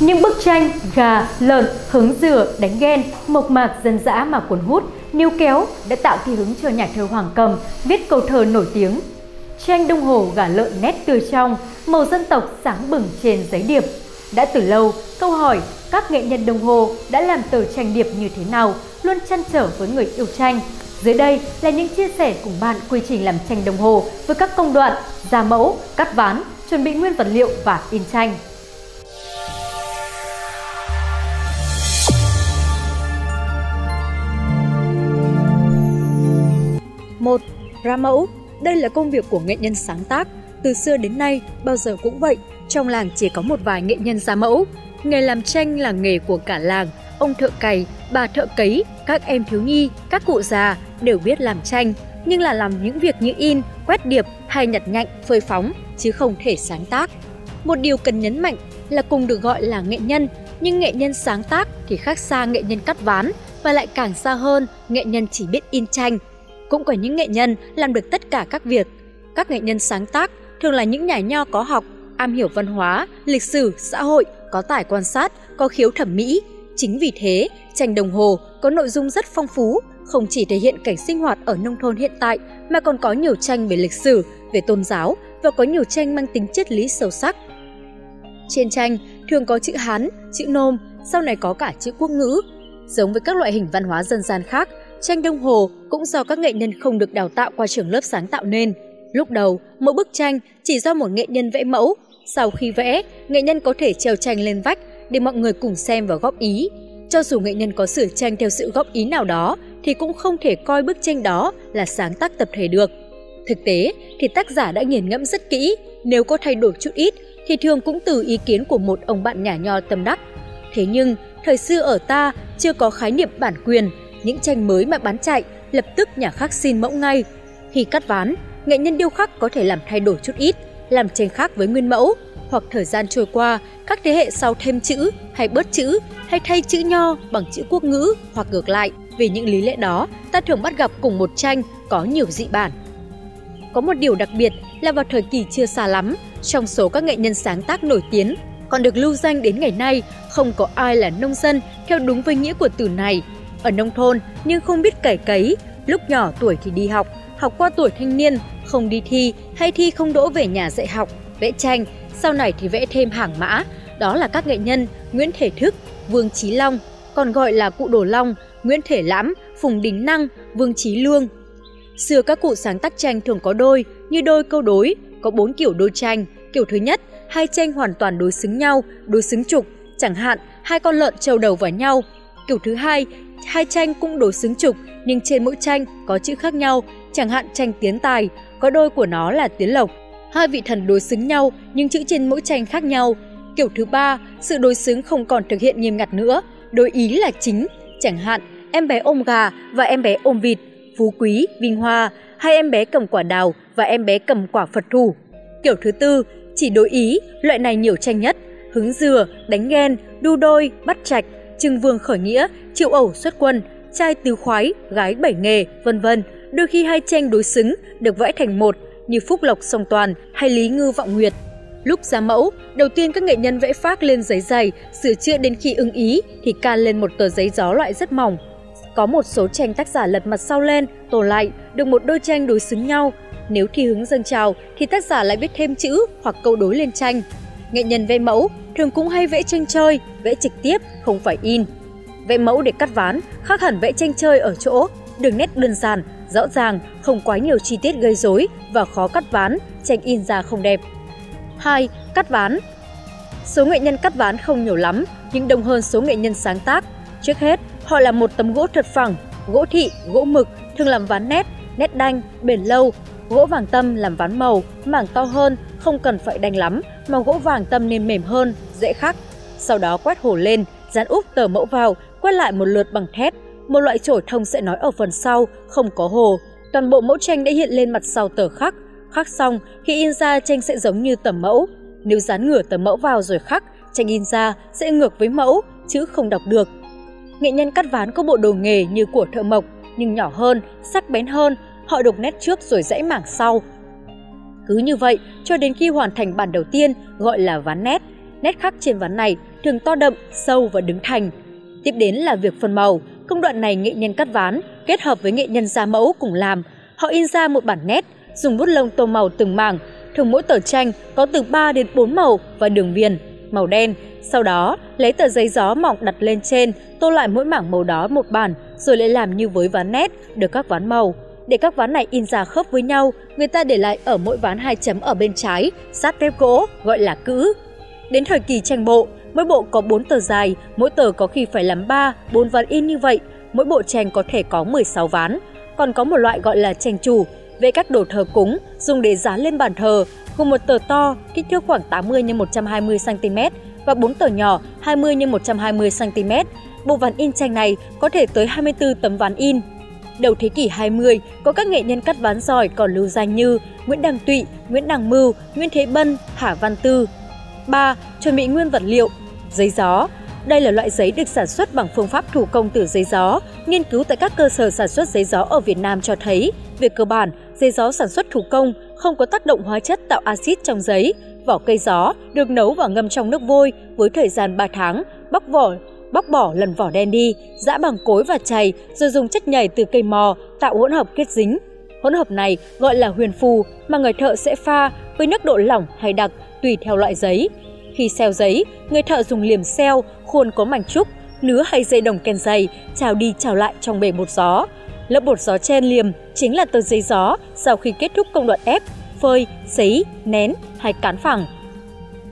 Những bức tranh gà, lợn, hứng dừa, đánh ghen, mộc mạc dân dã mà cuốn hút, níu kéo đã tạo thi hứng cho nhà thơ Hoàng Cầm viết câu thơ nổi tiếng. Tranh đồng hồ gà lợn nét tươi trong, màu dân tộc sáng bừng trên giấy điệp. Đã từ lâu, câu hỏi các nghệ nhân đồng hồ đã làm tờ tranh điệp như thế nào luôn chăn trở với người yêu tranh. Dưới đây là những chia sẻ cùng bạn quy trình làm tranh đồng hồ với các công đoạn, ra mẫu, cắt ván, chuẩn bị nguyên vật liệu và in tranh. 1. Ra mẫu Đây là công việc của nghệ nhân sáng tác. Từ xưa đến nay, bao giờ cũng vậy, trong làng chỉ có một vài nghệ nhân ra mẫu. Nghề làm tranh là nghề của cả làng, ông thợ cày, bà thợ cấy, các em thiếu nhi, các cụ già đều biết làm tranh, nhưng là làm những việc như in, quét điệp hay nhặt nhạnh, phơi phóng, chứ không thể sáng tác. Một điều cần nhấn mạnh là cùng được gọi là nghệ nhân, nhưng nghệ nhân sáng tác thì khác xa nghệ nhân cắt ván và lại càng xa hơn nghệ nhân chỉ biết in tranh, cũng có những nghệ nhân làm được tất cả các việc. Các nghệ nhân sáng tác thường là những nhà nho có học, am hiểu văn hóa, lịch sử, xã hội, có tài quan sát, có khiếu thẩm mỹ. Chính vì thế, tranh đồng hồ có nội dung rất phong phú, không chỉ thể hiện cảnh sinh hoạt ở nông thôn hiện tại mà còn có nhiều tranh về lịch sử, về tôn giáo và có nhiều tranh mang tính triết lý sâu sắc. Trên tranh thường có chữ Hán, chữ Nôm, sau này có cả chữ quốc ngữ. Giống với các loại hình văn hóa dân gian khác, Tranh đồng hồ cũng do các nghệ nhân không được đào tạo qua trường lớp sáng tạo nên. Lúc đầu, mỗi bức tranh chỉ do một nghệ nhân vẽ mẫu. Sau khi vẽ, nghệ nhân có thể treo tranh lên vách để mọi người cùng xem và góp ý. Cho dù nghệ nhân có sửa tranh theo sự góp ý nào đó, thì cũng không thể coi bức tranh đó là sáng tác tập thể được. Thực tế thì tác giả đã nghiền ngẫm rất kỹ, nếu có thay đổi chút ít thì thường cũng từ ý kiến của một ông bạn nhà nho tâm đắc. Thế nhưng, thời xưa ở ta chưa có khái niệm bản quyền những tranh mới mà bán chạy, lập tức nhà khắc xin mẫu ngay. Khi cắt ván, nghệ nhân điêu khắc có thể làm thay đổi chút ít, làm tranh khác với nguyên mẫu, hoặc thời gian trôi qua, các thế hệ sau thêm chữ hay bớt chữ hay thay chữ nho bằng chữ quốc ngữ hoặc ngược lại. Vì những lý lẽ đó, ta thường bắt gặp cùng một tranh có nhiều dị bản. Có một điều đặc biệt là vào thời kỳ chưa xa lắm, trong số các nghệ nhân sáng tác nổi tiếng còn được lưu danh đến ngày nay, không có ai là nông dân theo đúng với nghĩa của từ này ở nông thôn nhưng không biết cày cấy, lúc nhỏ tuổi thì đi học, học qua tuổi thanh niên, không đi thi hay thi không đỗ về nhà dạy học, vẽ tranh, sau này thì vẽ thêm hàng mã, đó là các nghệ nhân Nguyễn Thể Thức, Vương Chí Long, còn gọi là cụ Đồ Long, Nguyễn Thể Lãm, Phùng Đình Năng, Vương Chí Lương. Xưa các cụ sáng tác tranh thường có đôi, như đôi câu đối, có bốn kiểu đôi tranh. Kiểu thứ nhất, hai tranh hoàn toàn đối xứng nhau, đối xứng trục, chẳng hạn hai con lợn trầu đầu vào nhau. Kiểu thứ hai, hai tranh cũng đối xứng trục nhưng trên mỗi tranh có chữ khác nhau, chẳng hạn tranh tiến tài, có đôi của nó là tiến lộc. Hai vị thần đối xứng nhau nhưng chữ trên mỗi tranh khác nhau. Kiểu thứ ba, sự đối xứng không còn thực hiện nghiêm ngặt nữa, đối ý là chính, chẳng hạn em bé ôm gà và em bé ôm vịt, phú quý, vinh hoa, hay em bé cầm quả đào và em bé cầm quả Phật thủ. Kiểu thứ tư, chỉ đối ý, loại này nhiều tranh nhất, hứng dừa, đánh ghen, đu đôi, bắt trạch, trưng vương khởi nghĩa, triệu ẩu xuất quân, trai tứ khoái, gái bảy nghề, vân vân. Đôi khi hai tranh đối xứng được vẽ thành một như Phúc Lộc Song Toàn hay Lý Ngư Vọng Nguyệt. Lúc ra mẫu, đầu tiên các nghệ nhân vẽ phác lên giấy dày, sửa chữa đến khi ưng ý thì can lên một tờ giấy gió loại rất mỏng. Có một số tranh tác giả lật mặt sau lên, tổ lại, được một đôi tranh đối xứng nhau. Nếu thi hứng dâng trào thì tác giả lại viết thêm chữ hoặc câu đối lên tranh. Nghệ nhân vẽ mẫu thường cũng hay vẽ tranh chơi, vẽ trực tiếp, không phải in. Vẽ mẫu để cắt ván khác hẳn vẽ tranh chơi ở chỗ, đường nét đơn giản, rõ ràng, không quá nhiều chi tiết gây rối và khó cắt ván, tranh in ra không đẹp. 2. Cắt ván Số nghệ nhân cắt ván không nhiều lắm, nhưng đông hơn số nghệ nhân sáng tác. Trước hết, họ là một tấm gỗ thật phẳng, gỗ thị, gỗ mực, thường làm ván nét, nét đanh, bền lâu. Gỗ vàng tâm làm ván màu, mảng to hơn, không cần phải đanh lắm, mà gỗ vàng tâm nên mềm hơn, dễ khắc. Sau đó quét hồ lên, dán úp tờ mẫu vào, quét lại một lượt bằng thép. Một loại chổi thông sẽ nói ở phần sau, không có hồ. Toàn bộ mẫu tranh đã hiện lên mặt sau tờ khắc. Khắc xong, khi in ra tranh sẽ giống như tờ mẫu. Nếu dán ngửa tờ mẫu vào rồi khắc, tranh in ra sẽ ngược với mẫu, chứ không đọc được. Nghệ nhân cắt ván có bộ đồ nghề như của thợ mộc, nhưng nhỏ hơn, sắc bén hơn, họ đục nét trước rồi dãy mảng sau. Cứ như vậy, cho đến khi hoàn thành bản đầu tiên gọi là ván nét, nét khắc trên ván này thường to đậm, sâu và đứng thành. Tiếp đến là việc phân màu, công đoạn này nghệ nhân cắt ván kết hợp với nghệ nhân ra mẫu cùng làm. Họ in ra một bản nét, dùng bút lông tô màu từng mảng, thường mỗi tờ tranh có từ 3 đến 4 màu và đường viền màu đen. Sau đó, lấy tờ giấy gió mỏng đặt lên trên, tô lại mỗi mảng màu đó một bản, rồi lại làm như với ván nét, được các ván màu. Để các ván này in ra khớp với nhau, người ta để lại ở mỗi ván hai chấm ở bên trái, sát tép gỗ, gọi là cữ. Đến thời kỳ tranh bộ, mỗi bộ có 4 tờ dài, mỗi tờ có khi phải làm 3, 4 ván in như vậy, mỗi bộ tranh có thể có 16 ván. Còn có một loại gọi là tranh chủ, về các đồ thờ cúng, dùng để dán lên bàn thờ, gồm một tờ to, kích thước khoảng 80 x 120 cm và 4 tờ nhỏ 20 x 120 cm. Bộ ván in tranh này có thể tới 24 tấm ván in. Đầu thế kỷ 20, có các nghệ nhân cắt ván giỏi còn lưu danh như Nguyễn Đăng Tụy, Nguyễn Đăng Mưu, Nguyễn Thế Bân, Hà Văn Tư. 3. Chuẩn bị nguyên vật liệu Giấy gió đây là loại giấy được sản xuất bằng phương pháp thủ công từ giấy gió. Nghiên cứu tại các cơ sở sản xuất giấy gió ở Việt Nam cho thấy, về cơ bản, giấy gió sản xuất thủ công không có tác động hóa chất tạo axit trong giấy. Vỏ cây gió được nấu và ngâm trong nước vôi với thời gian 3 tháng, bóc vỏ bóc bỏ lần vỏ đen đi, giã bằng cối và chày rồi dùng chất nhảy từ cây mò tạo hỗn hợp kết dính. Hỗn hợp này gọi là huyền phù mà người thợ sẽ pha với nước độ lỏng hay đặc tùy theo loại giấy. Khi xeo giấy, người thợ dùng liềm xeo, khuôn có mảnh trúc, nứa hay dây đồng ken dày, trào đi trào lại trong bể bột gió. Lớp bột gió chen liềm chính là tờ giấy gió sau khi kết thúc công đoạn ép, phơi, sấy, nén hay cán phẳng.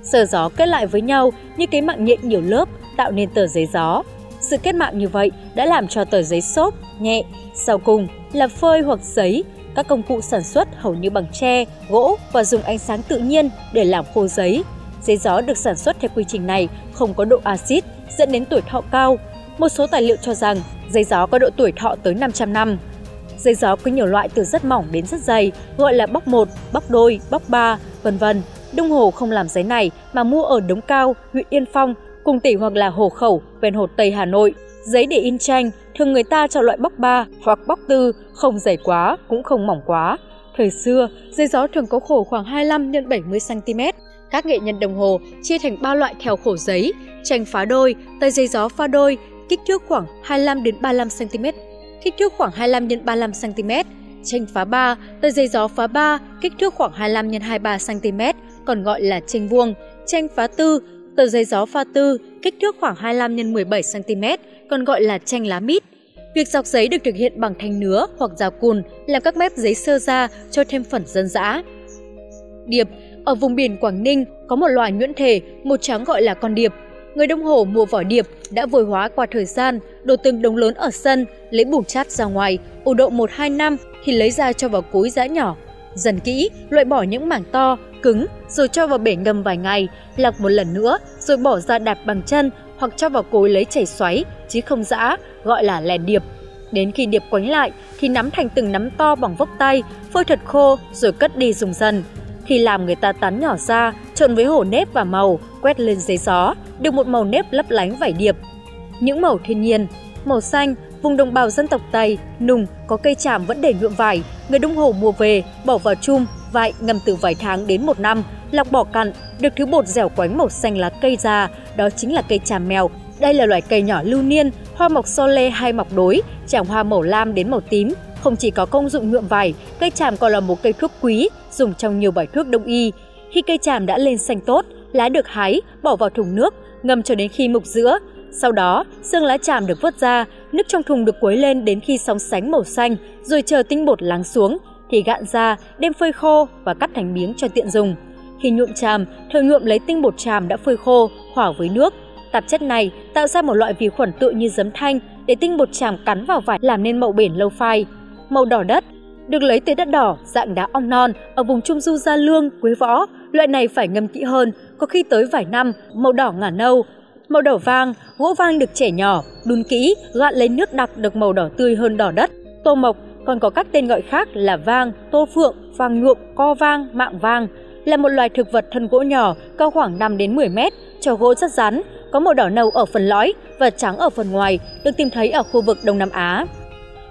Sờ gió kết lại với nhau như cái mạng nhện nhiều lớp tạo nên tờ giấy gió. Sự kết mạng như vậy đã làm cho tờ giấy xốp, nhẹ. Sau cùng là phơi hoặc giấy. Các công cụ sản xuất hầu như bằng tre, gỗ và dùng ánh sáng tự nhiên để làm khô giấy. Giấy gió được sản xuất theo quy trình này không có độ axit, dẫn đến tuổi thọ cao. Một số tài liệu cho rằng giấy gió có độ tuổi thọ tới 500 năm. Giấy gió có nhiều loại từ rất mỏng đến rất dày, gọi là bóc một, bóc đôi, bóc ba, vân vân. Đông Hồ không làm giấy này mà mua ở Đống Cao, huyện Yên Phong, cùng tỷ hoặc là Hồ Khẩu, ven hồ Tây Hà Nội. Giấy để in tranh, thường người ta cho loại bóc ba hoặc bóc tư, không dày quá, cũng không mỏng quá. Thời xưa, giấy gió thường có khổ khoảng 25 x 70 cm, các nghệ nhân đồng hồ chia thành ba loại theo khổ giấy, tranh phá đôi, tay giấy gió pha đôi, kích thước khoảng 25 đến 35 cm, kích thước khoảng 25 x 35 cm, tranh phá 3, tờ giấy gió phá 3, kích thước khoảng 25 x 23 cm, còn gọi là tranh vuông, tranh phá 4, tờ giấy gió pha tư, kích thước khoảng 25 x 17 cm, còn gọi là tranh lá mít. Việc dọc giấy được thực hiện bằng thanh nứa hoặc rào cùn làm các mép giấy sơ ra cho thêm phần dân dã. Điệp ở vùng biển Quảng Ninh có một loài nhuyễn thể, một trắng gọi là con điệp. Người Đông Hồ mua vỏ điệp đã vôi hóa qua thời gian, đổ từng đống lớn ở sân, lấy bùn chát ra ngoài, ủ độ 1-2 năm thì lấy ra cho vào cối giã nhỏ. Dần kỹ, loại bỏ những mảng to, cứng rồi cho vào bể ngâm vài ngày, lọc một lần nữa rồi bỏ ra đạp bằng chân hoặc cho vào cối lấy chảy xoáy chứ không giã, gọi là lèn điệp. Đến khi điệp quánh lại thì nắm thành từng nắm to bằng vốc tay, phơi thật khô rồi cất đi dùng dần. Khi làm người ta tán nhỏ ra, trộn với hổ nếp và màu, quét lên giấy gió, được một màu nếp lấp lánh vải điệp. Những màu thiên nhiên, màu xanh, vùng đồng bào dân tộc Tây, nùng, có cây tràm vẫn để nhuộm vải, người Đông Hồ mua về, bỏ vào chum, vải ngâm từ vài tháng đến một năm, lọc bỏ cặn, được thứ bột dẻo quánh màu xanh lá cây ra, đó chính là cây tràm mèo. Đây là loại cây nhỏ lưu niên, hoa mọc so lê hay mọc đối, tràng hoa màu lam đến màu tím, không chỉ có công dụng nhuộm vải, cây tràm còn là một cây thuốc quý, dùng trong nhiều bài thuốc đông y. Khi cây tràm đã lên xanh tốt, lá được hái, bỏ vào thùng nước, ngâm cho đến khi mục giữa. Sau đó, xương lá tràm được vớt ra, nước trong thùng được quấy lên đến khi sóng sánh màu xanh, rồi chờ tinh bột lắng xuống, thì gạn ra, đem phơi khô và cắt thành miếng cho tiện dùng. Khi nhuộm tràm, thường nhuộm lấy tinh bột tràm đã phơi khô, hòa với nước. Tạp chất này tạo ra một loại vi khuẩn tự như giấm thanh để tinh bột tràm cắn vào vải làm nên màu bền lâu phai màu đỏ đất, được lấy từ đất đỏ dạng đá ong non ở vùng trung du Gia Lương, Quế Võ. Loại này phải ngâm kỹ hơn, có khi tới vài năm, màu đỏ ngả nâu. Màu đỏ vang, gỗ vang được trẻ nhỏ, đun kỹ, gạn lấy nước đặc được màu đỏ tươi hơn đỏ đất. Tô mộc còn có các tên gọi khác là vang, tô phượng, vang nhuộm, co vang, mạng vang là một loài thực vật thân gỗ nhỏ cao khoảng 5 đến 10 mét, cho gỗ rất rắn, có màu đỏ nâu ở phần lõi và trắng ở phần ngoài, được tìm thấy ở khu vực Đông Nam Á.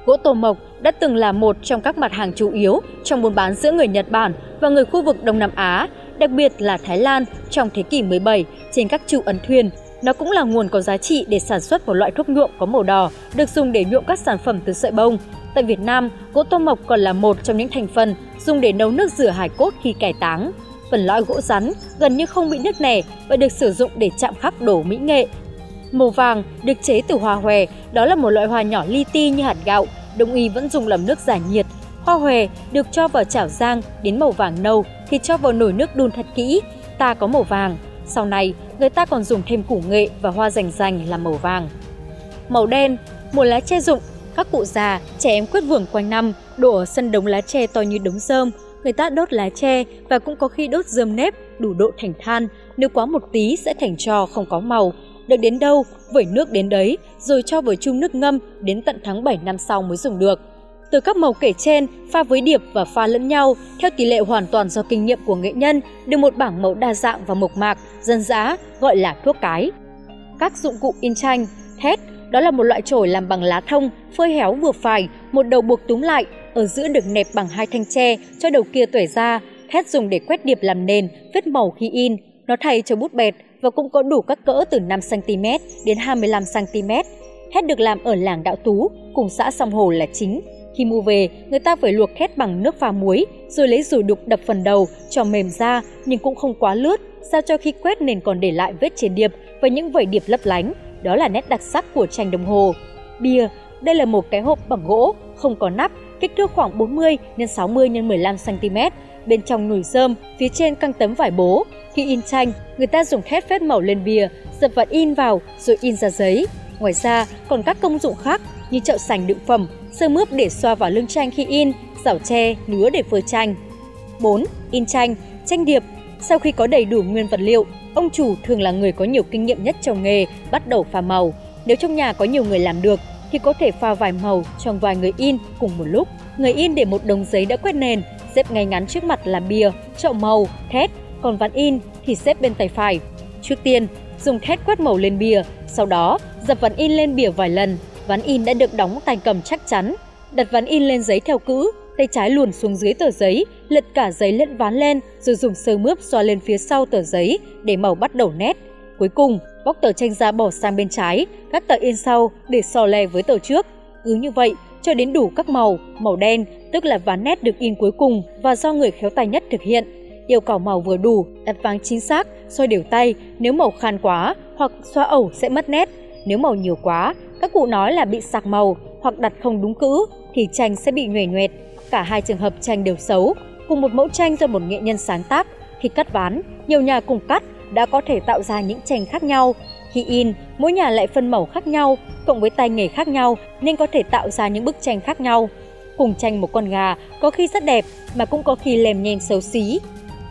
Gỗ tô mộc đã từng là một trong các mặt hàng chủ yếu trong buôn bán giữa người Nhật Bản và người khu vực Đông Nam Á. đặc biệt là Thái Lan trong thế kỷ 17 trên các trụ ấn thuyền. Nó cũng là nguồn có giá trị để sản xuất một loại thuốc nhuộm có màu đỏ, được dùng để nhuộm các sản phẩm từ sợi bông. Tại Việt Nam, gỗ tô mộc còn là một trong những thành phần dùng để nấu nước rửa hải cốt khi cải táng. Phần lõi gỗ rắn gần như không bị nứt nẻ và được sử dụng để chạm khắc đổ mỹ nghệ. Màu vàng được chế từ hoa hòe, đó là một loại hoa nhỏ li ti như hạt gạo, đông y vẫn dùng làm nước giải nhiệt. Hoa hòe được cho vào chảo rang đến màu vàng nâu thì cho vào nồi nước đun thật kỹ, ta có màu vàng. Sau này, người ta còn dùng thêm củ nghệ và hoa rành rành làm màu vàng. Màu đen, một lá tre rụng, các cụ già, trẻ em quyết vườn quanh năm, đổ ở sân đống lá tre to như đống rơm. Người ta đốt lá tre và cũng có khi đốt rơm nếp đủ độ thành than, nếu quá một tí sẽ thành trò không có màu. Được đến đâu, vẩy nước đến đấy, rồi cho vào chung nước ngâm đến tận tháng 7 năm sau mới dùng được. Từ các màu kể trên, pha với điệp và pha lẫn nhau theo tỷ lệ hoàn toàn do kinh nghiệm của nghệ nhân, được một bảng mẫu đa dạng và mộc mạc, dân dã, gọi là thuốc cái. Các dụng cụ in tranh, thét, đó là một loại chổi làm bằng lá thông, phơi héo vừa phải, một đầu buộc túm lại, ở giữa được nẹp bằng hai thanh tre cho đầu kia tuẩy ra. Thét dùng để quét điệp làm nền, vết màu khi in. Nó thay cho bút bẹt và cũng có đủ các cỡ từ 5cm đến 25cm. Thét được làm ở làng Đạo Tú, cùng xã Song Hồ là chính. Khi mua về, người ta phải luộc khét bằng nước pha muối, rồi lấy rủi đục đập phần đầu, cho mềm ra nhưng cũng không quá lướt, sao cho khi quét nền còn để lại vết trên điệp và những vảy điệp lấp lánh. Đó là nét đặc sắc của tranh đồng hồ. Bia, đây là một cái hộp bằng gỗ, không có nắp, kích thước khoảng 40 x 60 x 15 cm, bên trong nổi rơm, phía trên căng tấm vải bố. Khi in tranh, người ta dùng khét phết màu lên bìa, dập và in vào rồi in ra giấy. Ngoài ra, còn các công dụng khác như chậu sành đựng phẩm, sơ mướp để xoa vào lưng tranh khi in, rảo tre, nứa để phơi tranh. 4. In tranh, tranh điệp. Sau khi có đầy đủ nguyên vật liệu, ông chủ thường là người có nhiều kinh nghiệm nhất trong nghề, bắt đầu pha màu. Nếu trong nhà có nhiều người làm được, thì có thể pha vài màu trong vài người in cùng một lúc. Người in để một đồng giấy đã quét nền, xếp ngay ngắn trước mặt là bìa, chậu màu, thét, còn ván in thì xếp bên tay phải. Trước tiên, dùng thét quét màu lên bìa, sau đó dập ván in lên bìa vài lần. Ván in đã được đóng tay cầm chắc chắn. Đặt ván in lên giấy theo cữ, tay trái luồn xuống dưới tờ giấy, lật cả giấy lẫn ván lên rồi dùng sơ mướp xoa lên phía sau tờ giấy để màu bắt đầu nét. Cuối cùng, bóc tờ tranh ra bỏ sang bên trái, các tờ in sau để so le với tờ trước. Cứ như vậy, cho đến đủ các màu, màu đen, tức là ván nét được in cuối cùng và do người khéo tay nhất thực hiện. Yêu cầu màu vừa đủ, đặt váng chính xác, xoay đều tay, nếu màu khan quá hoặc xoa ẩu sẽ mất nét. Nếu màu nhiều quá, các cụ nói là bị sạc màu hoặc đặt không đúng cữ thì tranh sẽ bị nhuề nhuệt. Cả hai trường hợp tranh đều xấu. Cùng một mẫu tranh do một nghệ nhân sáng tác, khi cắt ván, nhiều nhà cùng cắt đã có thể tạo ra những tranh khác nhau. Khi in, mỗi nhà lại phân màu khác nhau, cộng với tay nghề khác nhau nên có thể tạo ra những bức tranh khác nhau. Cùng tranh một con gà có khi rất đẹp mà cũng có khi lèm nhem xấu xí.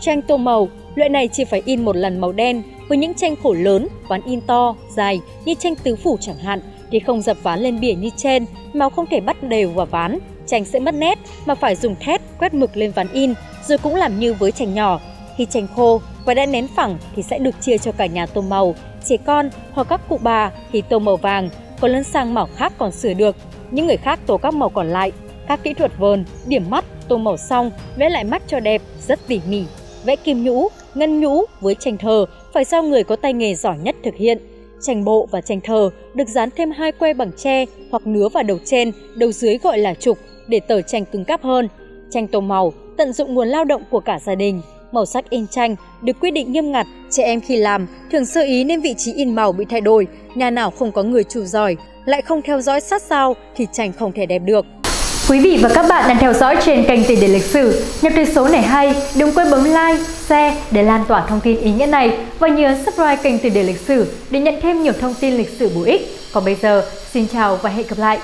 Tranh tô màu, loại này chỉ phải in một lần màu đen với những tranh khổ lớn, ván in to, dài như tranh tứ phủ chẳng hạn thì không dập ván lên bìa như trên, màu không thể bắt đều vào ván, tranh sẽ mất nét mà phải dùng thép quét mực lên ván in, rồi cũng làm như với tranh nhỏ. Khi tranh khô và đã nén phẳng thì sẽ được chia cho cả nhà tô màu, trẻ con hoặc các cụ bà thì tô màu vàng, còn lấn sang màu khác còn sửa được. Những người khác tô các màu còn lại. Các kỹ thuật vờn, điểm mắt, tô màu xong, vẽ lại mắt cho đẹp, rất tỉ mỉ. Vẽ kim nhũ, ngân nhũ với tranh thờ phải do người có tay nghề giỏi nhất thực hiện. Tranh bộ và tranh thờ được dán thêm hai que bằng tre hoặc nứa vào đầu trên, đầu dưới gọi là trục để tờ tranh cứng cáp hơn. Tranh tô màu tận dụng nguồn lao động của cả gia đình. Màu sắc in tranh được quy định nghiêm ngặt, trẻ em khi làm thường sơ ý nên vị trí in màu bị thay đổi, nhà nào không có người chủ giỏi, lại không theo dõi sát sao thì tranh không thể đẹp được. Quý vị và các bạn đang theo dõi trên kênh Tiền đề lịch sử. Nếu thấy số này hay, đừng quên bấm like, share để lan tỏa thông tin ý nghĩa này và nhớ subscribe kênh Tiền đề lịch sử để nhận thêm nhiều thông tin lịch sử bổ ích. Còn bây giờ, xin chào và hẹn gặp lại!